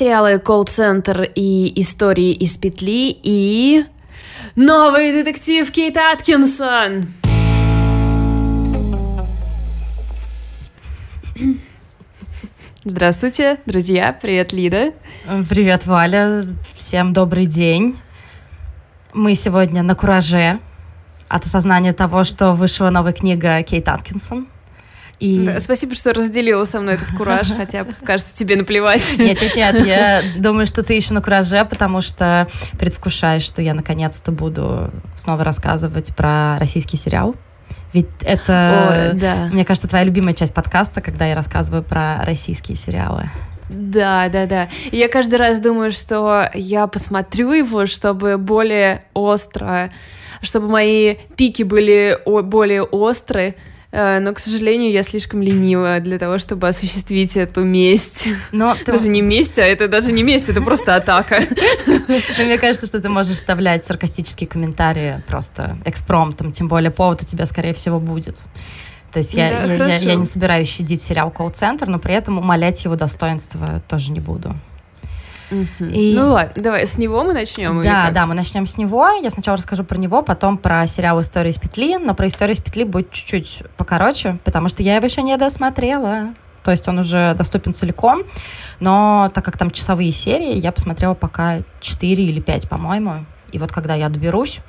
сериалы «Колл-центр» и «Истории из петли» и... Новый детектив Кейт Аткинсон! Здравствуйте, друзья. Привет, Лида. Привет, Валя. Всем добрый день. Мы сегодня на кураже от осознания того, что вышла новая книга Кейт Аткинсон. И... Да, спасибо, что разделила со мной этот кураж, хотя, кажется, тебе наплевать. Нет, нет, нет, я думаю, что ты еще на кураже, потому что предвкушаешь, что я наконец-то буду снова рассказывать про российский сериал. Ведь это, О, да. мне кажется, твоя любимая часть подкаста, когда я рассказываю про российские сериалы. Да, да, да. И я каждый раз думаю, что я посмотрю его, чтобы более остро, чтобы мои пики были более острые, но, к сожалению, я слишком ленива для того, чтобы осуществить эту месть. Но ты... Даже не месть, а это даже не месть, это просто атака. Но мне кажется, что ты можешь вставлять саркастические комментарии просто экспромтом, тем более повод у тебя, скорее всего, будет. То есть я, да, я, я, я не собираюсь щадить сериал «Колл-центр», но при этом умолять его достоинство тоже не буду. И... Ну ладно, давай, с него мы начнем. Да, да, мы начнем с него. Я сначала расскажу про него, потом про сериал «История из петли», но про «Историю из петли» будет чуть-чуть покороче, потому что я его еще не досмотрела. То есть он уже доступен целиком, но так как там часовые серии, я посмотрела пока 4 или 5, по-моему. И вот когда я доберусь,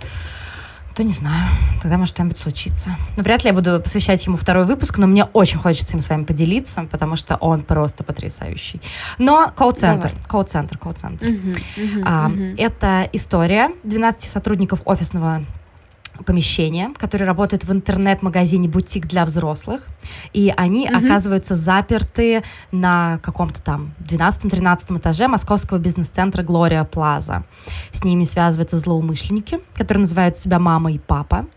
то не знаю. Тогда может что-нибудь случиться. Ну, вряд ли я буду посвящать ему второй выпуск, но мне очень хочется им с вами поделиться, потому что он просто потрясающий. Но колл-центр, колл-центр, колл-центр. Угу, угу, а, угу. Это история 12 сотрудников офисного помещение, которое работает в интернет-магазине «Бутик для взрослых», и они mm-hmm. оказываются заперты на каком-то там 12-13 этаже московского бизнес-центра «Глория Плаза». С ними связываются злоумышленники, которые называют себя «мама» и «папа»,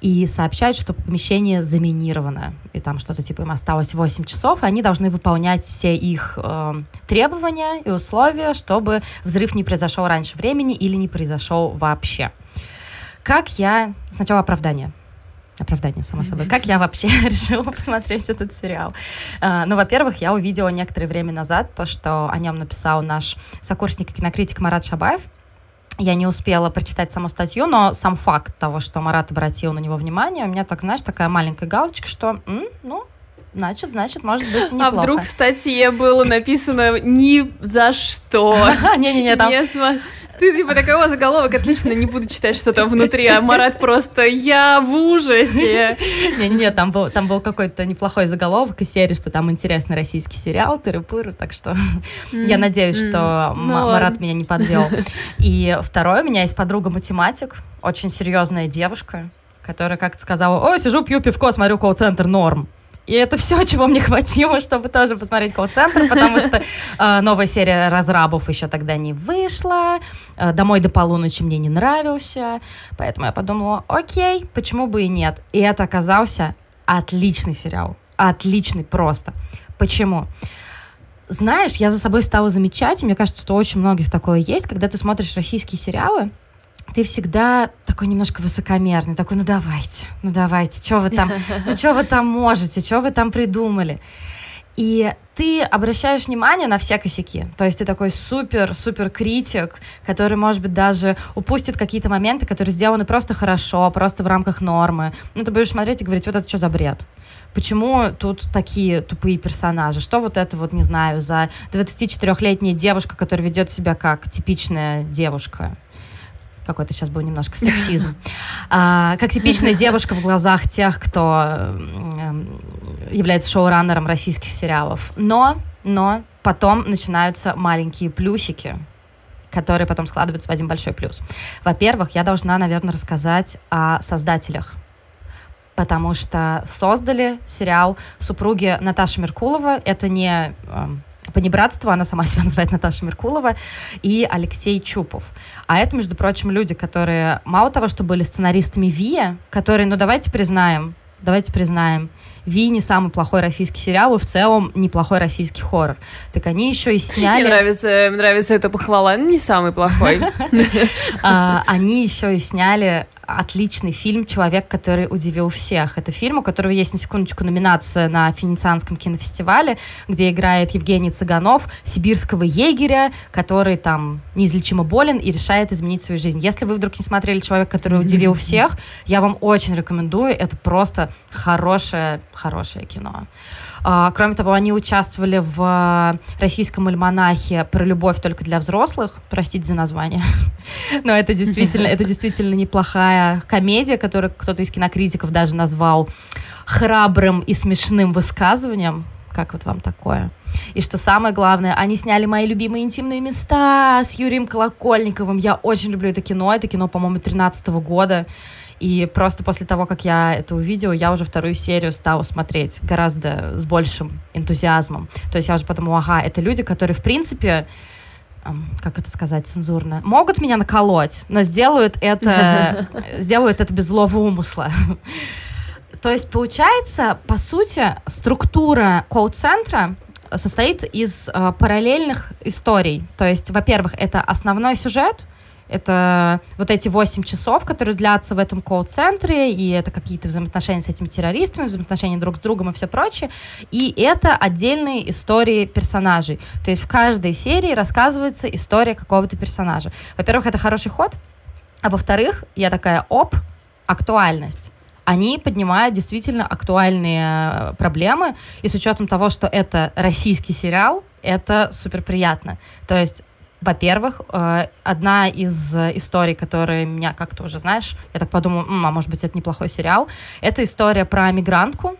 и сообщают, что помещение заминировано, и там что-то типа им осталось 8 часов, и они должны выполнять все их э, требования и условия, чтобы взрыв не произошел раньше времени или не произошел вообще. Как я... Сначала оправдание оправдание, само собой. Как я вообще решила посмотреть этот сериал? Uh, ну, во-первых, я увидела некоторое время назад то, что о нем написал наш сокурсник и кинокритик Марат Шабаев. Я не успела прочитать саму статью, но сам факт того, что Марат обратил на него внимание, у меня так, знаешь, такая маленькая галочка, что, ну, Значит, значит, может быть, неплохо. А вдруг в статье было написано «ни за что». Не-не-не, там... Ты типа такого заголовок, отлично, не буду читать, что там внутри, а Марат просто «я в ужасе». Не-не-не, там был, там был какой-то неплохой заголовок из серии, что там интересный российский сериал, тыры-пыры, так что я надеюсь, что ну Марат меня не подвел. И второе, у меня есть подруга-математик, очень серьезная девушка, которая как-то сказала, ой, сижу, пью пивко, смотрю колл-центр, норм. И это все, чего мне хватило, чтобы тоже посмотреть колл-центр, потому что э, новая серия разрабов еще тогда не вышла. Э, Домой до полуночи мне не нравился. Поэтому я подумала, окей, почему бы и нет. И это оказался отличный сериал. Отличный просто. Почему? Знаешь, я за собой стала замечать, и мне кажется, что очень многих такое есть, когда ты смотришь российские сериалы, ты всегда такой немножко высокомерный, такой, ну давайте, ну давайте, что вы там, ну что вы там можете, что вы там придумали. И ты обращаешь внимание на все косяки. То есть ты такой супер-супер критик, который, может быть, даже упустит какие-то моменты, которые сделаны просто хорошо, просто в рамках нормы. Ну, ты будешь смотреть и говорить, вот это что за бред? Почему тут такие тупые персонажи? Что вот это вот, не знаю, за 24-летняя девушка, которая ведет себя как типичная девушка? Какой-то сейчас был немножко сексизм. А, как типичная девушка в глазах тех, кто является шоураннером российских сериалов. Но, но потом начинаются маленькие плюсики, которые потом складываются в один большой плюс. Во-первых, я должна, наверное, рассказать о создателях потому что создали сериал супруги Наташи Меркулова. Это не понебратство, она сама себя называет Наташа Меркулова, и Алексей Чупов. А это, между прочим, люди, которые мало того, что были сценаристами ВИА, которые, ну давайте признаем, давайте признаем, Ви не самый плохой российский сериал, и в целом неплохой российский хоррор. Так они еще и сняли... Мне нравится, мне нравится эта похвала, не самый плохой. А, они еще и сняли отличный фильм «Человек, который удивил всех». Это фильм, у которого есть, на секундочку, номинация на Венецианском кинофестивале, где играет Евгений Цыганов, сибирского егеря, который там неизлечимо болен и решает изменить свою жизнь. Если вы вдруг не смотрели «Человек, который удивил всех», я вам очень рекомендую. Это просто хорошее, хорошее кино. А, кроме того, они участвовали в российском альманахе про любовь только для взрослых. Простите за название. Но это действительно, это действительно неплохая комедия, которую кто-то из кинокритиков даже назвал храбрым и смешным высказыванием. Как вот вам такое? И что самое главное, они сняли мои любимые интимные места с Юрием Колокольниковым. Я очень люблю это кино. Это кино, по-моему, 13 года. И просто после того, как я это увидела, я уже вторую серию стала смотреть гораздо с большим энтузиазмом. То есть я уже подумала, ага, это люди, которые, в принципе, как это сказать цензурно, могут меня наколоть, но сделают это, сделают это без злого умысла. То есть, получается, по сути, структура колл-центра состоит из э, параллельных историй. То есть, во-первых, это основной сюжет, это вот эти 8 часов, которые длятся в этом колл-центре, и это какие-то взаимоотношения с этими террористами, взаимоотношения друг с другом и все прочее. И это отдельные истории персонажей. То есть в каждой серии рассказывается история какого-то персонажа. Во-первых, это хороший ход, а во-вторых, я такая, оп, актуальность они поднимают действительно актуальные э, проблемы, и с учетом того, что это российский сериал, это супер приятно. То есть во-первых, э, одна из историй, которая меня как-то уже, знаешь, я так подумала, М, а может быть, это неплохой сериал, это история про мигрантку,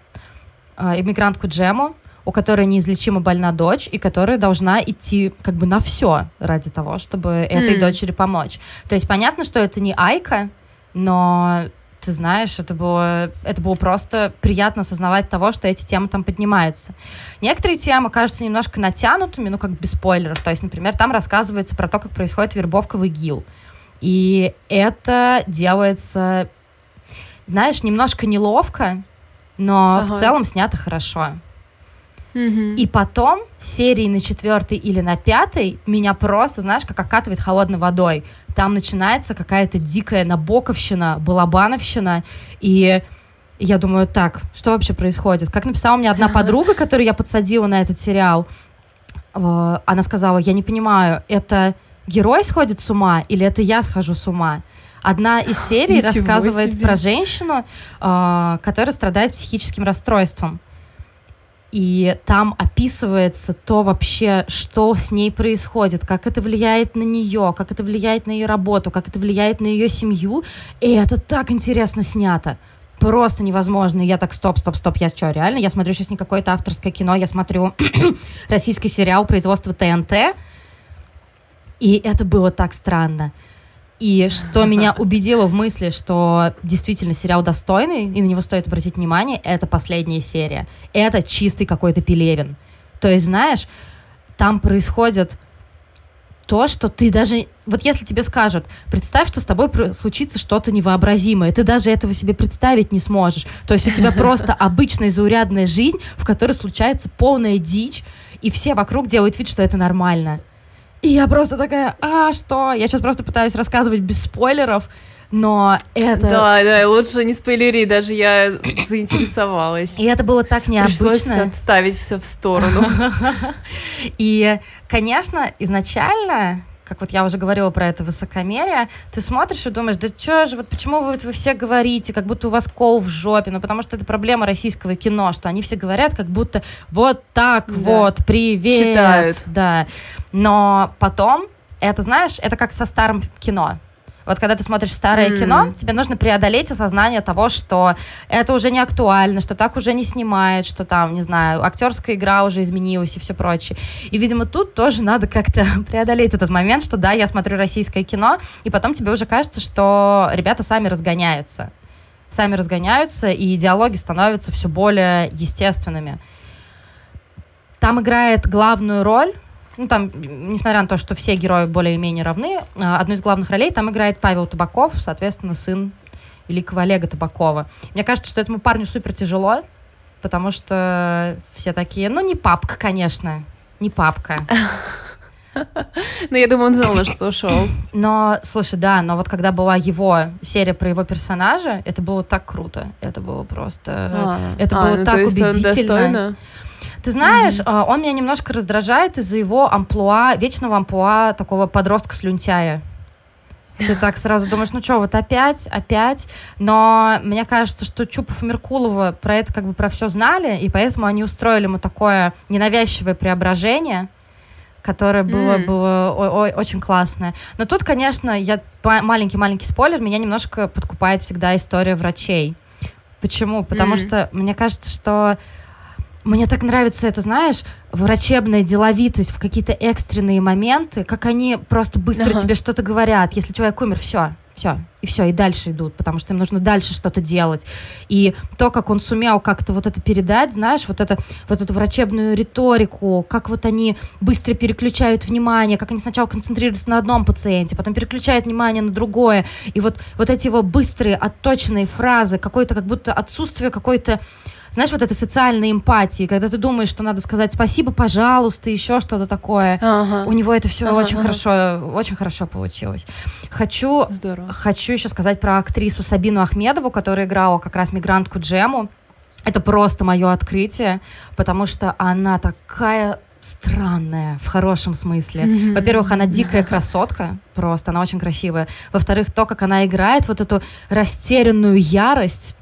э, иммигрантку Джему, у которой неизлечимо больна дочь, и которая должна идти как бы на все ради того, чтобы этой mm. дочери помочь. То есть понятно, что это не Айка, но ты знаешь, это было, это было просто приятно осознавать того, что эти темы там поднимаются. Некоторые темы кажутся немножко натянутыми, ну, как без спойлеров. То есть, например, там рассказывается про то, как происходит вербовка в ИГИЛ. И это делается, знаешь, немножко неловко, но ага. в целом снято хорошо. Угу. И потом серии на четвертой или на пятой меня просто, знаешь, как окатывает холодной водой. Там начинается какая-то дикая набоковщина, балабановщина, и я думаю, так, что вообще происходит? Как написала мне одна подруга, которую я подсадила на этот сериал, э, она сказала, я не понимаю, это герой сходит с ума или это я схожу с ума? Одна из серий Ничего рассказывает себе. про женщину, э, которая страдает психическим расстройством и там описывается то вообще, что с ней происходит, как это влияет на нее, как это влияет на ее работу, как это влияет на ее семью, и это так интересно снято. Просто невозможно. Я так, стоп, стоп, стоп, я что, реально? Я смотрю сейчас не какое-то авторское кино, я смотрю российский сериал производства ТНТ, и это было так странно. И что меня убедило в мысли, что действительно сериал достойный, и на него стоит обратить внимание, это последняя серия. Это чистый какой-то Пелевин. То есть, знаешь, там происходит то, что ты даже... Вот если тебе скажут, представь, что с тобой случится что-то невообразимое, ты даже этого себе представить не сможешь. То есть у тебя просто обычная заурядная жизнь, в которой случается полная дичь, и все вокруг делают вид, что это нормально. И я просто такая, а что? Я сейчас просто пытаюсь рассказывать без спойлеров, но это... Да, да, лучше не спойлери, даже я заинтересовалась. И это было так необычно. Пришлось отставить все в сторону. И, конечно, изначально как вот я уже говорила про это высокомерие, ты смотришь и думаешь, да что же, вот почему вы, вы все говорите, как будто у вас кол в жопе, ну потому что это проблема российского кино, что они все говорят, как будто вот так да. вот, привет. Читают. Да. Но потом, это, знаешь, это как со старым кино. Вот когда ты смотришь старое mm. кино, тебе нужно преодолеть осознание того, что это уже не актуально, что так уже не снимает, что там, не знаю, актерская игра уже изменилась и все прочее. И, видимо, тут тоже надо как-то преодолеть этот момент, что да, я смотрю российское кино, и потом тебе уже кажется, что ребята сами разгоняются. Сами разгоняются, и диалоги становятся все более естественными. Там играет главную роль ну, там, несмотря на то, что все герои более-менее равны, а, одну из главных ролей там играет Павел Табаков, соответственно, сын великого Олега Табакова. Мне кажется, что этому парню супер тяжело, потому что все такие, ну, не папка, конечно, не папка. Ну, я думаю, он знал, на что шел. Но, слушай, да, но вот когда была его серия про его персонажа, это было так круто. Это было просто... А, это а, было ну, так убедительно. Ты знаешь, mm-hmm. он меня немножко раздражает из-за его амплуа, вечного амплуа такого подростка-слюнтяя. Ты так сразу думаешь, ну что, вот опять, опять. Но мне кажется, что Чупов и Меркулова про это как бы про все знали, и поэтому они устроили ему такое ненавязчивое преображение, которое было, mm. было о- о- очень классное. Но тут, конечно, я маленький-маленький спойлер, меня немножко подкупает всегда история врачей. Почему? Потому mm. что мне кажется, что мне так нравится это, знаешь, врачебная деловитость в какие-то экстренные моменты, как они просто быстро ага. тебе что-то говорят. Если человек умер, все, все, и все, и дальше идут, потому что им нужно дальше что-то делать. И то, как он сумел как-то вот это передать, знаешь, вот, это, вот эту врачебную риторику, как вот они быстро переключают внимание, как они сначала концентрируются на одном пациенте, потом переключают внимание на другое, и вот, вот эти его быстрые, отточенные фразы, какое-то как будто отсутствие какой-то знаешь, вот этой социальной эмпатии, когда ты думаешь, что надо сказать спасибо, пожалуйста, еще что-то такое. Ага. У него это все ага, очень ага. хорошо, очень хорошо получилось. Хочу, Здорово. хочу еще сказать про актрису Сабину Ахмедову, которая играла как раз мигрантку Джему. Это просто мое открытие, потому что она такая странная в хорошем смысле. Mm-hmm. Во-первых, она дикая красотка, просто она очень красивая. Во-вторых, то, как она играет вот эту растерянную ярость,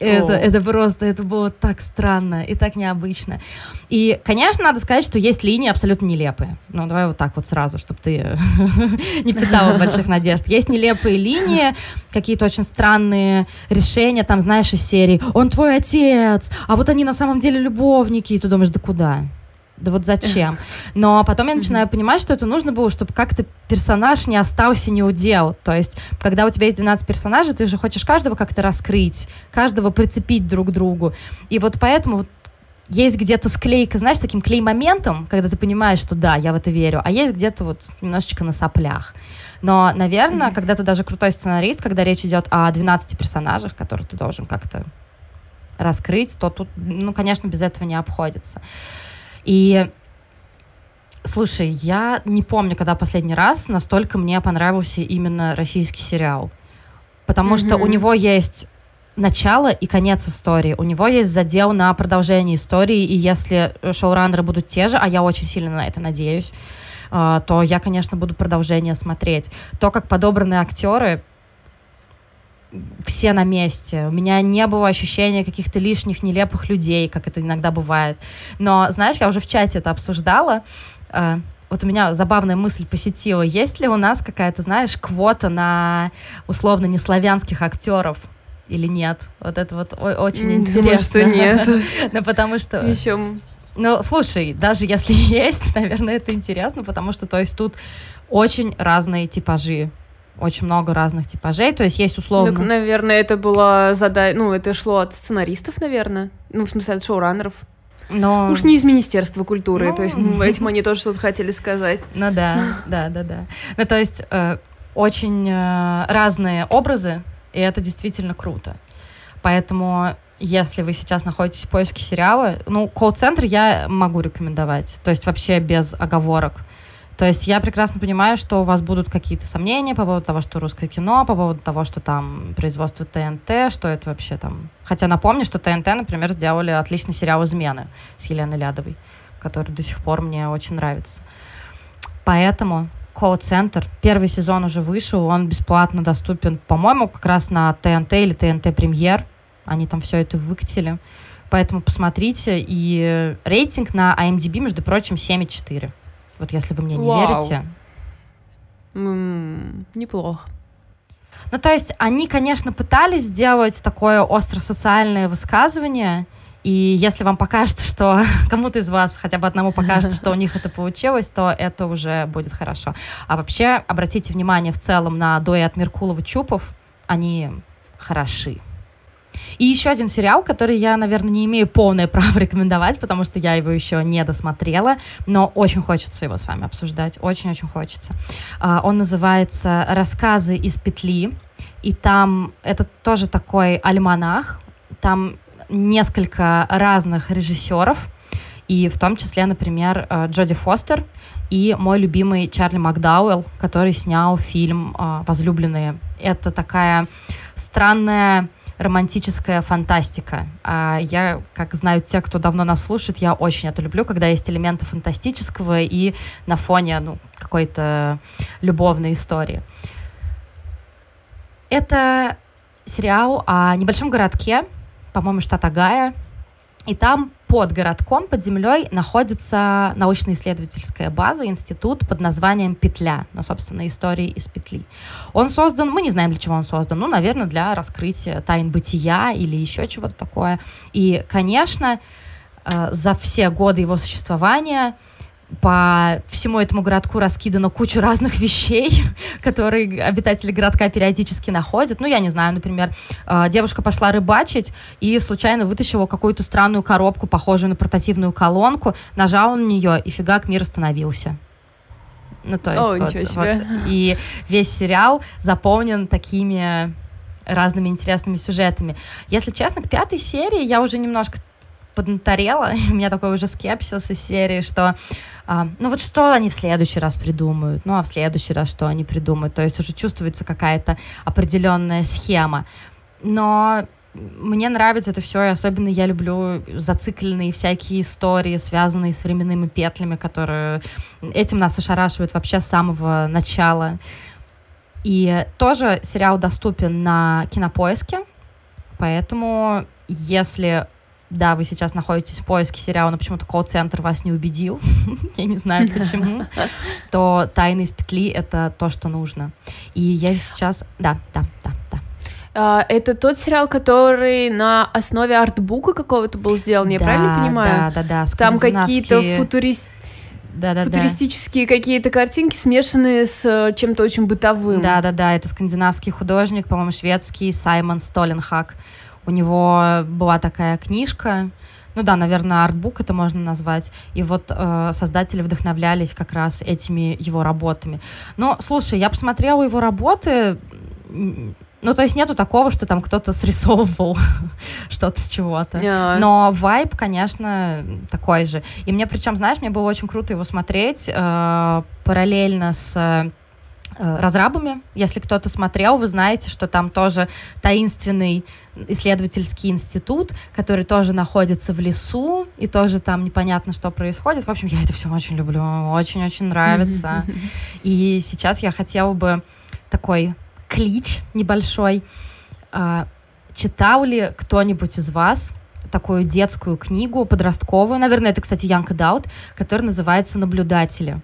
это, это просто, это было так странно и так необычно. И, конечно, надо сказать, что есть линии абсолютно нелепые. Ну, давай вот так вот сразу, чтобы ты не питала больших надежд. Есть нелепые линии, какие-то очень странные решения, там, знаешь, из серии «Он твой отец», а вот они на самом деле любовники, и ты думаешь, да куда? Да вот зачем? Но потом я начинаю понимать, что это нужно было, чтобы как-то персонаж не остался не удел. То есть, когда у тебя есть 12 персонажей, ты же хочешь каждого как-то раскрыть, каждого прицепить друг к другу. И вот поэтому вот есть где-то склейка, знаешь, таким клей-моментом, когда ты понимаешь, что да, я в это верю, а есть где-то вот немножечко на соплях. Но, наверное, mm-hmm. когда ты даже крутой сценарист, когда речь идет о 12 персонажах, которые ты должен как-то раскрыть, то тут, ну, конечно, без этого не обходится. И Слушай, я не помню, когда последний раз настолько мне понравился именно российский сериал. Потому mm-hmm. что у него есть начало и конец истории. У него есть задел на продолжение истории, и если шоураннеры будут те же, а я очень сильно на это надеюсь, а, то я, конечно, буду продолжение смотреть. То, как подобраны актеры, все на месте. У меня не было ощущения каких-то лишних нелепых людей, как это иногда бывает. Но, знаешь, я уже в чате это обсуждала. А, вот у меня забавная мысль посетила. Есть ли у нас какая-то, знаешь, квота на условно неславянских актеров? или нет? Вот это вот очень Думаю, интересно. что нет. Ну, потому что... Еще... Ну, слушай, даже если есть, наверное, это интересно, потому что, то есть, тут очень разные типажи очень много разных типажей, то есть есть условно... Ну, наверное, это было задание, ну, это шло от сценаристов, наверное, ну, в смысле, от шоураннеров. Но... Уж не из Министерства культуры, ну... то есть этим они тоже что-то хотели сказать. Ну да, да, да, да. Ну, то есть э, очень э, разные образы, и это действительно круто. Поэтому если вы сейчас находитесь в поиске сериала, ну, колл-центр я могу рекомендовать. То есть вообще без оговорок. То есть я прекрасно понимаю, что у вас будут какие-то сомнения по поводу того, что русское кино, по поводу того, что там производство ТНТ, что это вообще там. Хотя напомню, что ТНТ, например, сделали отличный сериал «Измены» с Еленой Лядовой, который до сих пор мне очень нравится. Поэтому колл-центр. Первый сезон уже вышел, он бесплатно доступен, по-моему, как раз на ТНТ или ТНТ Премьер. Они там все это выкатили. Поэтому посмотрите. И рейтинг на IMDb, между прочим, 7,4. Вот если вы мне не Вау. верите. м неплохо. Ну, то есть они, конечно, пытались сделать такое остро-социальное высказывание, и если вам покажется, что кому-то из вас, хотя бы одному покажется, что у них это получилось, то это уже будет хорошо. А вообще, обратите внимание в целом на дуэт Меркулова-Чупов, они хороши. И еще один сериал, который я, наверное, не имею полное право рекомендовать, потому что я его еще не досмотрела, но очень хочется его с вами обсуждать, очень-очень хочется. А, он называется «Рассказы из петли», и там это тоже такой альманах, там несколько разных режиссеров, и в том числе, например, э, Джоди Фостер и мой любимый Чарли Макдауэлл, который снял фильм э, «Возлюбленные». Это такая странная романтическая фантастика. А я, как знают те, кто давно нас слушает, я очень это люблю, когда есть элементы фантастического и на фоне ну, какой-то любовной истории. Это сериал о небольшом городке, по-моему, штат Агая, и там под городком, под землей находится научно-исследовательская база, институт под названием «Петля», ну, собственно, истории из петли. Он создан, мы не знаем, для чего он создан, ну, наверное, для раскрытия тайн бытия или еще чего-то такое. И, конечно, э, за все годы его существования – по всему этому городку раскидано кучу разных вещей, которые обитатели городка периодически находят. Ну, я не знаю, например, э, девушка пошла рыбачить и случайно вытащила какую-то странную коробку, похожую на портативную колонку, нажала на нее, и фигак мир остановился. Ну, то есть, О, вот, вот. И весь сериал заполнен такими разными интересными сюжетами. Если честно, к пятой серии я уже немножко поднаторела, у меня такой уже скепсис из серии, что а, ну вот что они в следующий раз придумают, ну а в следующий раз что они придумают, то есть уже чувствуется какая-то определенная схема. Но мне нравится это все, и особенно я люблю зацикленные всякие истории, связанные с временными петлями, которые этим нас ошарашивают вообще с самого начала. И тоже сериал доступен на кинопоиске, поэтому если да, вы сейчас находитесь в поиске сериала, но почему-то колл-центр вас не убедил, я не знаю почему, то «Тайны из петли» — это то, что нужно. И я сейчас... Да, да, да, да. А, это тот сериал, который на основе артбука какого-то был сделан, я правильно понимаю? Да, да, да. Там какие-то футурист... Да, да, футуристические да. какие-то картинки, смешанные с э, чем-то очень бытовым. Да, да, да. Это скандинавский художник, по-моему, шведский Саймон Столенхак. У него была такая книжка, ну да, наверное, артбук это можно назвать. И вот э, создатели вдохновлялись как раз этими его работами. Но, слушай, я посмотрела его работы, ну, то есть нету такого, что там кто-то срисовывал что-то с чего-то. Yeah. Но вайб, конечно, такой же. И мне, причем, знаешь, мне было очень круто его смотреть э, параллельно с разрабами. Если кто-то смотрел, вы знаете, что там тоже таинственный исследовательский институт, который тоже находится в лесу, и тоже там непонятно, что происходит. В общем, я это все очень люблю, очень-очень нравится. И сейчас я хотела бы такой клич небольшой. А, читал ли кто-нибудь из вас такую детскую книгу подростковую, наверное, это, кстати, Янка Даут, которая называется «Наблюдатели».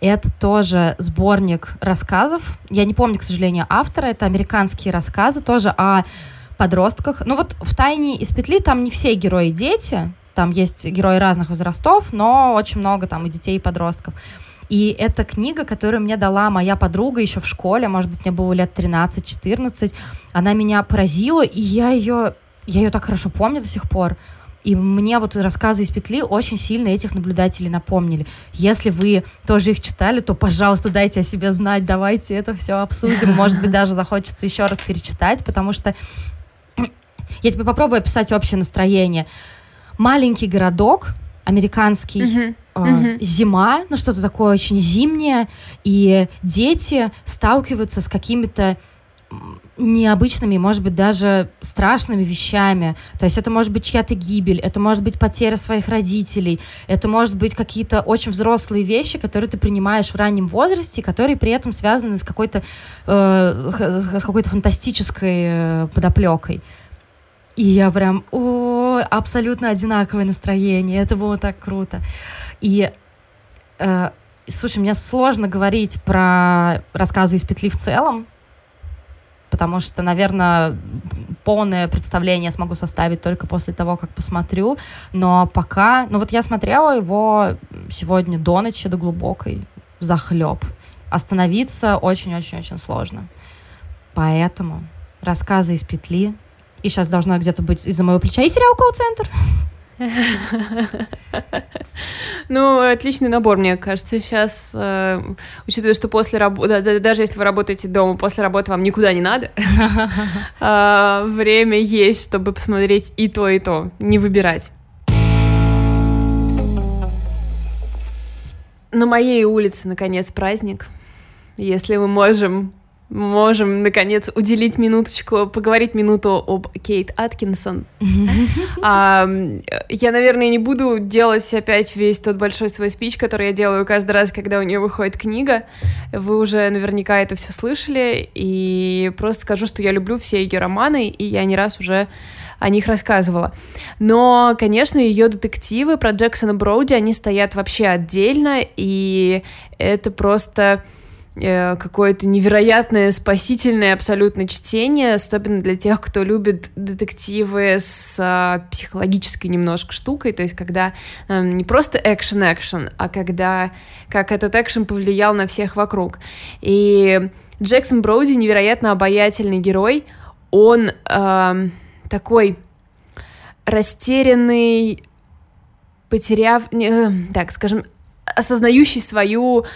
Это тоже сборник рассказов. Я не помню, к сожалению, автора. Это американские рассказы тоже о подростках. Ну вот в «Тайне из петли» там не все герои дети, там есть герои разных возрастов, но очень много там и детей, и подростков. И это книга, которую мне дала моя подруга еще в школе, может быть, мне было лет 13-14. Она меня поразила, и я ее, я ее так хорошо помню до сих пор. И мне вот рассказы из петли очень сильно этих наблюдателей напомнили. Если вы тоже их читали, то, пожалуйста, дайте о себе знать, давайте это все обсудим. Может быть, даже захочется еще раз перечитать, потому что я тебе попробую описать общее настроение. Маленький городок, американский, uh-huh. Э, uh-huh. зима, ну что-то такое очень зимнее, и дети сталкиваются с какими-то необычными, может быть, даже страшными вещами. То есть это может быть чья-то гибель, это может быть потеря своих родителей, это может быть какие-то очень взрослые вещи, которые ты принимаешь в раннем возрасте, которые при этом связаны с какой-то э, с какой-то фантастической э, подоплекой. И я прям, о, абсолютно одинаковое настроение. Это было так круто. И, э, слушай, мне сложно говорить про рассказы из петли в целом, потому что, наверное, полное представление смогу составить только после того, как посмотрю. Но пока... Ну вот я смотрела его сегодня до ночи, до глубокой, захлеб. Остановиться очень-очень-очень сложно. Поэтому рассказы из петли и сейчас должна где-то быть из-за моего плеча и сериал «Колл-центр». Ну, отличный набор, мне кажется. Сейчас, э, учитывая, что после работы, даже если вы работаете дома, после работы вам никуда не надо, э, время есть, чтобы посмотреть и то, и то, не выбирать. На моей улице, наконец, праздник. Если мы можем можем, наконец, уделить минуточку, поговорить минуту об Кейт Аткинсон. а, я, наверное, не буду делать опять весь тот большой свой спич, который я делаю каждый раз, когда у нее выходит книга. Вы уже наверняка это все слышали, и просто скажу, что я люблю все ее романы, и я не раз уже о них рассказывала. Но, конечно, ее детективы про Джексона Броуди, они стоят вообще отдельно, и это просто Э, какое-то невероятное, спасительное абсолютно чтение, особенно для тех, кто любит детективы с а, психологической немножко штукой, то есть когда а, не просто экшен-экшен, а когда как этот экшен повлиял на всех вокруг. И Джексон Броуди невероятно обаятельный герой, он э, такой растерянный, потеряв, э, так скажем, осознающий свою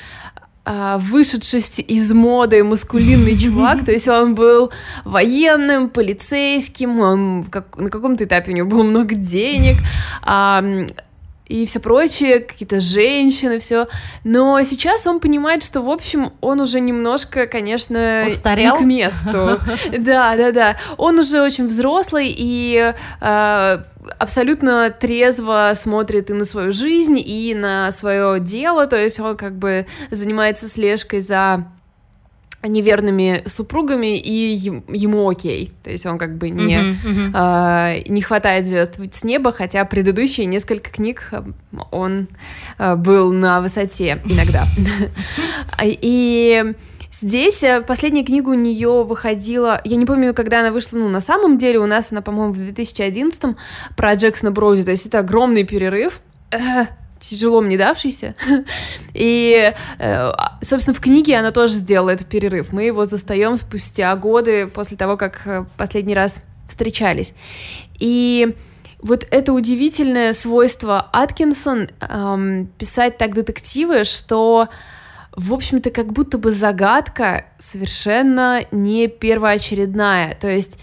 вышедший из моды мускулинный чувак, то есть он был военным, полицейским, он как, на каком-то этапе у него было много денег, а, и все прочее, какие-то женщины, все. Но сейчас он понимает, что, в общем, он уже немножко, конечно, Устарел? не к месту. Да, да, да. Он уже очень взрослый и а, абсолютно трезво смотрит и на свою жизнь, и на свое дело, то есть он как бы занимается слежкой за неверными супругами, и ему окей. То есть он как бы не, uh-huh, uh-huh. Э, не хватает звезд с неба, хотя предыдущие несколько книг э, он э, был на высоте иногда. И Здесь э, последняя книга у нее выходила, я не помню, когда она вышла, ну, на самом деле, у нас она, по-моему, в 2011 про Джексона Броуди, то есть это огромный перерыв, э, тяжело мне давшийся. И, э, собственно, в книге она тоже сделала этот перерыв. Мы его застаем спустя годы после того, как последний раз встречались. И вот это удивительное свойство Аткинсон эм, писать так детективы, что в общем-то, как будто бы загадка совершенно не первоочередная. То есть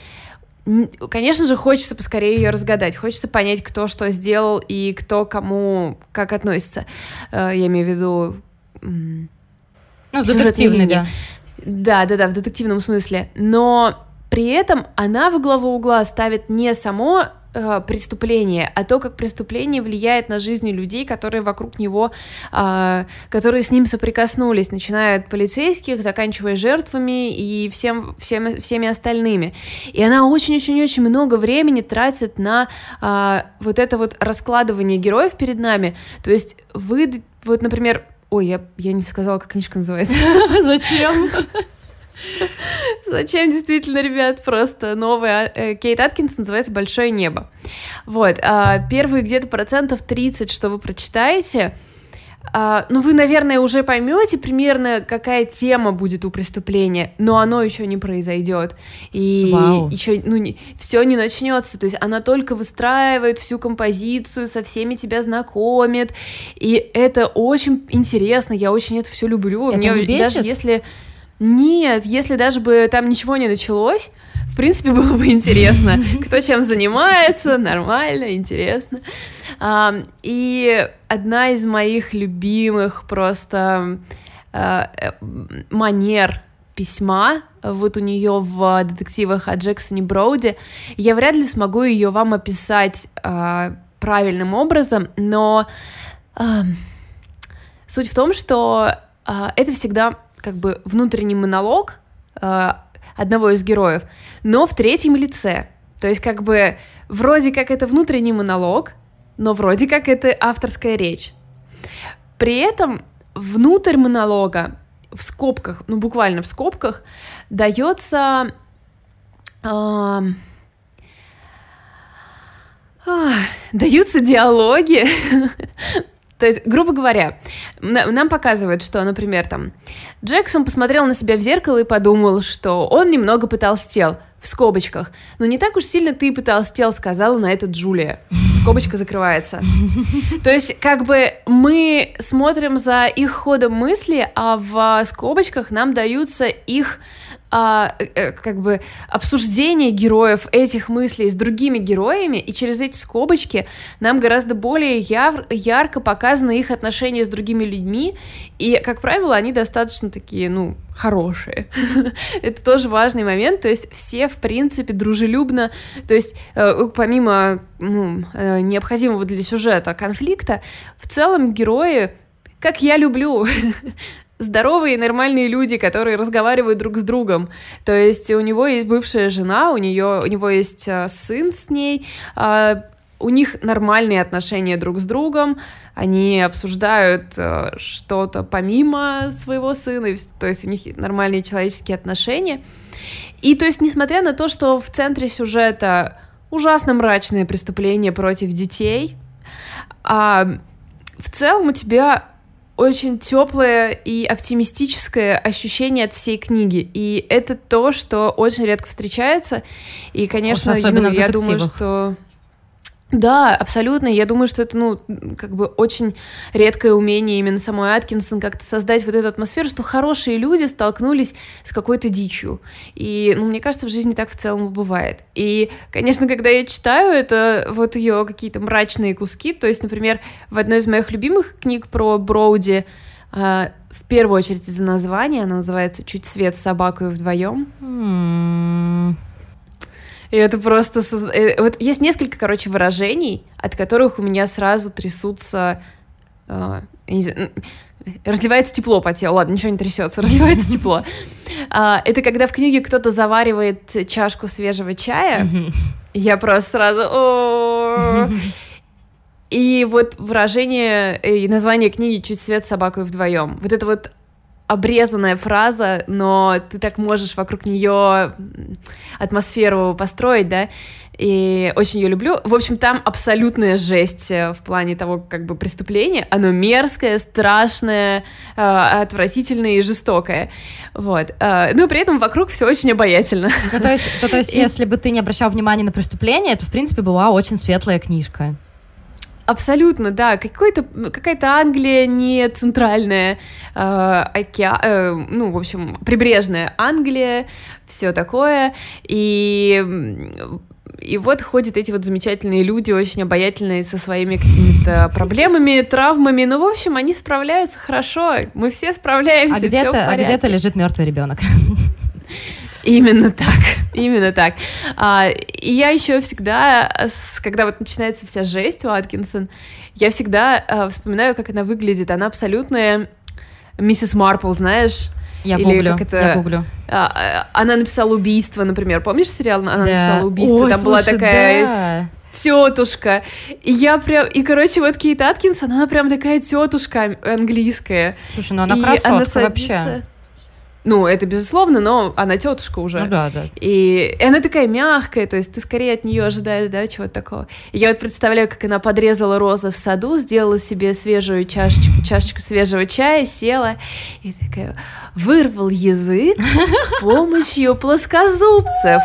Конечно же, хочется поскорее ее разгадать, хочется понять, кто что сделал и кто кому как относится. Э, я имею в виду... Ну, детективный, да. Да, да, да, в детективном смысле. Но при этом она в главу угла ставит не само э, преступление, а то, как преступление влияет на жизни людей, которые вокруг него, э, которые с ним соприкоснулись, начиная от полицейских, заканчивая жертвами и всем, всем, всеми остальными. И она очень-очень-очень много времени тратит на э, вот это вот раскладывание героев перед нами. То есть вы, вот, например, Ой, я, я не сказала, как книжка называется. Зачем? Зачем действительно, ребят, просто новая э, Кейт Аткинс называется «Большое небо». Вот, а, первые где-то процентов 30, что вы прочитаете, а, ну, вы, наверное, уже поймете примерно, какая тема будет у преступления, но оно еще не произойдет. И Вау. еще, ну, не, все не начнется. То есть она только выстраивает всю композицию, со всеми тебя знакомит. И это очень интересно. Я очень это все люблю. Это Мне не бесит? даже если нет, если даже бы там ничего не началось, в принципе, было бы интересно, кто чем занимается, нормально, интересно. И одна из моих любимых просто а, э, манер письма, вот у нее в детективах о Джексоне Броуди, я вряд ли смогу ее вам описать а, правильным образом, но суть в том, что а, это всегда как бы внутренний монолог э, одного из героев, но в третьем лице. То есть как бы вроде как это внутренний монолог, но вроде как это авторская речь. При этом внутрь монолога в скобках, ну буквально в скобках, дается э, э, даются диалоги То есть, грубо говоря, нам показывают, что, например, там, Джексон посмотрел на себя в зеркало и подумал, что он немного потолстел, в скобочках. Но не так уж сильно ты потолстел, сказала на это Джулия, скобочка закрывается. То есть, как бы мы смотрим за их ходом мысли, а в скобочках нам даются их а, э, как бы обсуждение героев этих мыслей с другими героями, и через эти скобочки нам гораздо более яр ярко показаны их отношения с другими людьми, и, как правило, они достаточно такие, ну, хорошие. Это тоже важный момент, то есть все, в принципе, дружелюбно, то есть э, помимо ну, э, необходимого для сюжета конфликта, в целом герои как я люблю. здоровые нормальные люди, которые разговаривают друг с другом. То есть у него есть бывшая жена, у нее у него есть а, сын с ней, а, у них нормальные отношения друг с другом, они обсуждают а, что-то помимо своего сына, то есть у них нормальные человеческие отношения. И то есть, несмотря на то, что в центре сюжета ужасно мрачное преступление против детей, а, в целом у тебя очень теплое и оптимистическое ощущение от всей книги. И это то, что очень редко встречается. И, конечно, ну, я думаю, что да, абсолютно. Я думаю, что это, ну, как бы очень редкое умение именно самой Аткинсон как-то создать вот эту атмосферу, что хорошие люди столкнулись с какой-то дичью. И, ну, мне кажется, в жизни так в целом бывает. И, конечно, когда я читаю это, вот ее какие-то мрачные куски, то есть, например, в одной из моих любимых книг про Броуди, Uh, в первую очередь из-за названия, она называется «Чуть свет с собакой вдвоем». Mm. И это просто... Э, вот есть несколько, короче, выражений, от которых у меня сразу трясутся... Э, знаю, разливается тепло по телу. Ладно, ничего не трясется, разливается тепло. А, это когда в книге кто-то заваривает чашку свежего чая. Я просто сразу... И вот выражение и название книги «Чуть свет собакой вдвоем». Вот это вот обрезанная фраза, но ты так можешь вокруг нее атмосферу построить, да, и очень ее люблю. В общем, там абсолютная жесть э, в плане того, как бы преступление, оно мерзкое, страшное, э, отвратительное и жестокое, вот. Э, но при этом вокруг все очень обаятельно. Ну, то есть, то, то есть если бы ты не обращал внимания на преступление, это, в принципе, была очень светлая книжка. Абсолютно, да. Какой-то, какая-то Англия не центральная, э, океа, э, ну, в общем, прибрежная Англия, все такое. И и вот ходят эти вот замечательные люди, очень обаятельные, со своими какими-то проблемами, травмами. Ну, в общем, они справляются хорошо. Мы все справляемся. А где-то, а где-то лежит мертвый ребенок. Именно так, именно так. А, и я еще всегда, когда вот начинается вся жесть у Аткинсон, я всегда а, вспоминаю, как она выглядит. Она абсолютная миссис Марпл, знаешь? Я Или гуглю, это, я гуглю. А, она написала убийство, например. Помнишь сериал? Она да. написала убийство. Ой, Там слушай, была такая да. тетушка. И я прям... И, короче, вот Кейт Аткинсон, она прям такая тетушка английская. Слушай, ну она и красотка она садится... вообще. Ну, это безусловно, но она тетушка уже. Ну да, да. И, и она такая мягкая, то есть ты скорее от нее ожидаешь, да, чего-то такого. И я вот представляю, как она подрезала розы в саду, сделала себе свежую чашечку, чашечку свежего чая, села и такая вырвал язык с помощью плоскозубцев,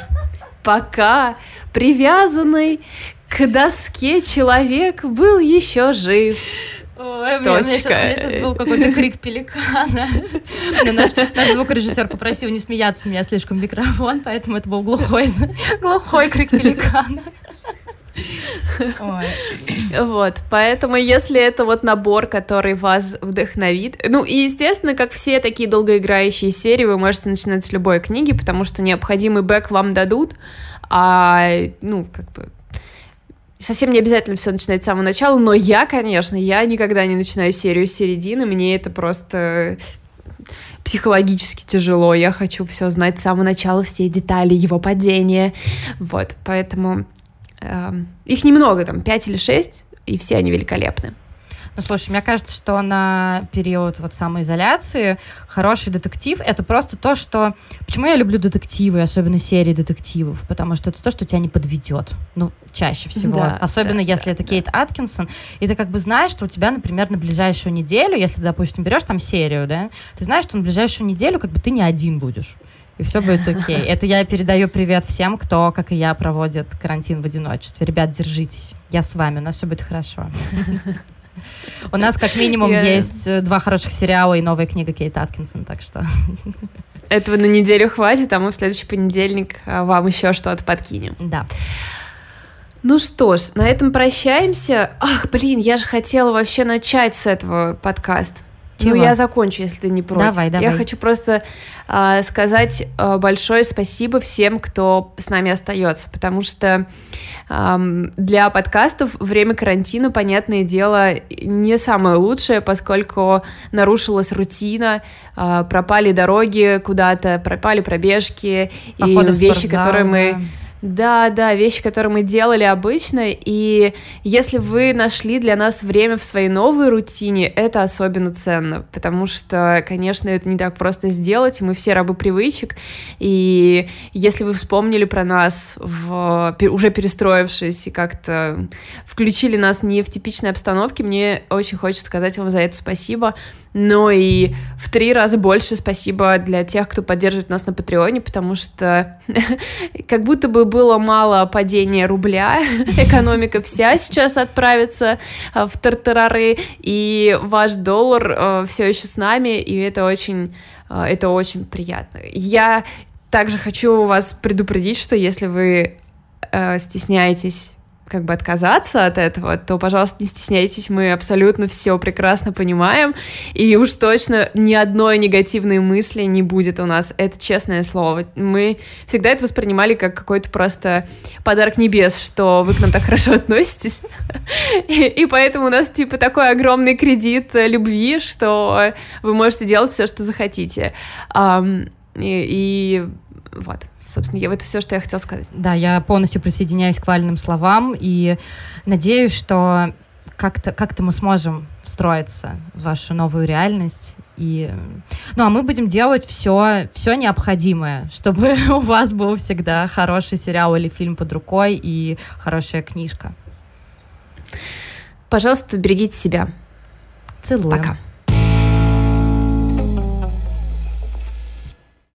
пока привязанный к доске человек был еще жив. Ой, Точка. У меня, сейчас, был какой-то крик пеликана. Наш, наш звукорежиссер попросил не смеяться, меня слишком микрофон, поэтому это был глухой, глухой крик пеликана. Ой. Вот, поэтому если это вот набор, который вас вдохновит, ну и естественно, как все такие долгоиграющие серии, вы можете начинать с любой книги, потому что необходимый бэк вам дадут, а ну как бы совсем не обязательно все начинать с самого начала, но я, конечно, я никогда не начинаю серию с середины, мне это просто психологически тяжело, я хочу все знать с самого начала, все детали его падения, вот, поэтому э, их немного, там, пять или шесть, и все они великолепны. Ну, слушай, мне кажется, что на период вот самоизоляции хороший детектив — это просто то, что... Почему я люблю детективы, особенно серии детективов? Потому что это то, что тебя не подведет. Ну, чаще всего. Да, особенно да, если да, это да. Кейт Аткинсон. И ты как бы знаешь, что у тебя, например, на ближайшую неделю, если, допустим, берешь там серию, да, ты знаешь, что на ближайшую неделю как бы ты не один будешь и все будет окей. Это я передаю привет всем, кто, как и я, проводит карантин в одиночестве. Ребят, держитесь. Я с вами, у нас все будет хорошо. У нас как минимум есть э, два хороших сериала и новая книга Кейт Аткинсон, так что... Этого на неделю хватит, а мы в следующий понедельник а, вам еще что-то подкинем. Да. Ну что ж, на этом прощаемся. Ах, блин, я же хотела вообще начать с этого подкаст. Ну, Чего? Ну, я закончу, если ты не против. Давай, давай. Я хочу просто э, сказать э, большое спасибо всем, кто с нами остается, потому что э, для подкастов время карантина, понятное дело, не самое лучшее, поскольку нарушилась рутина, э, пропали дороги куда-то, пропали пробежки Походы и вещи, спортзал, которые мы... Да да, да, вещи, которые мы делали обычно, и если вы нашли для нас время в своей новой рутине, это особенно ценно, потому что, конечно, это не так просто сделать, мы все рабы привычек, и если вы вспомнили про нас, в, уже перестроившись и как-то включили нас не в типичной обстановке, мне очень хочется сказать вам за это спасибо, но и в три раза больше спасибо для тех, кто поддерживает нас на Патреоне, потому что как будто бы было мало падения рубля, экономика вся сейчас отправится э, в тартарары, и ваш доллар э, все еще с нами, и это очень, э, это очень приятно. Я также хочу вас предупредить, что если вы стесняетесь как бы отказаться от этого, то, пожалуйста, не стесняйтесь, мы абсолютно все прекрасно понимаем, и уж точно ни одной негативной мысли не будет у нас, это честное слово. Мы всегда это воспринимали как какой-то просто подарок небес, что вы к нам так хорошо относитесь, и поэтому у нас типа такой огромный кредит любви, что вы можете делать все, что захотите. И вот. Собственно, я, это все, что я хотела сказать. Да, я полностью присоединяюсь к вальным словам и надеюсь, что как-то как мы сможем встроиться в вашу новую реальность. И... Ну, а мы будем делать все, все необходимое, чтобы у вас был всегда хороший сериал или фильм под рукой и хорошая книжка. Пожалуйста, берегите себя. Целую. Пока.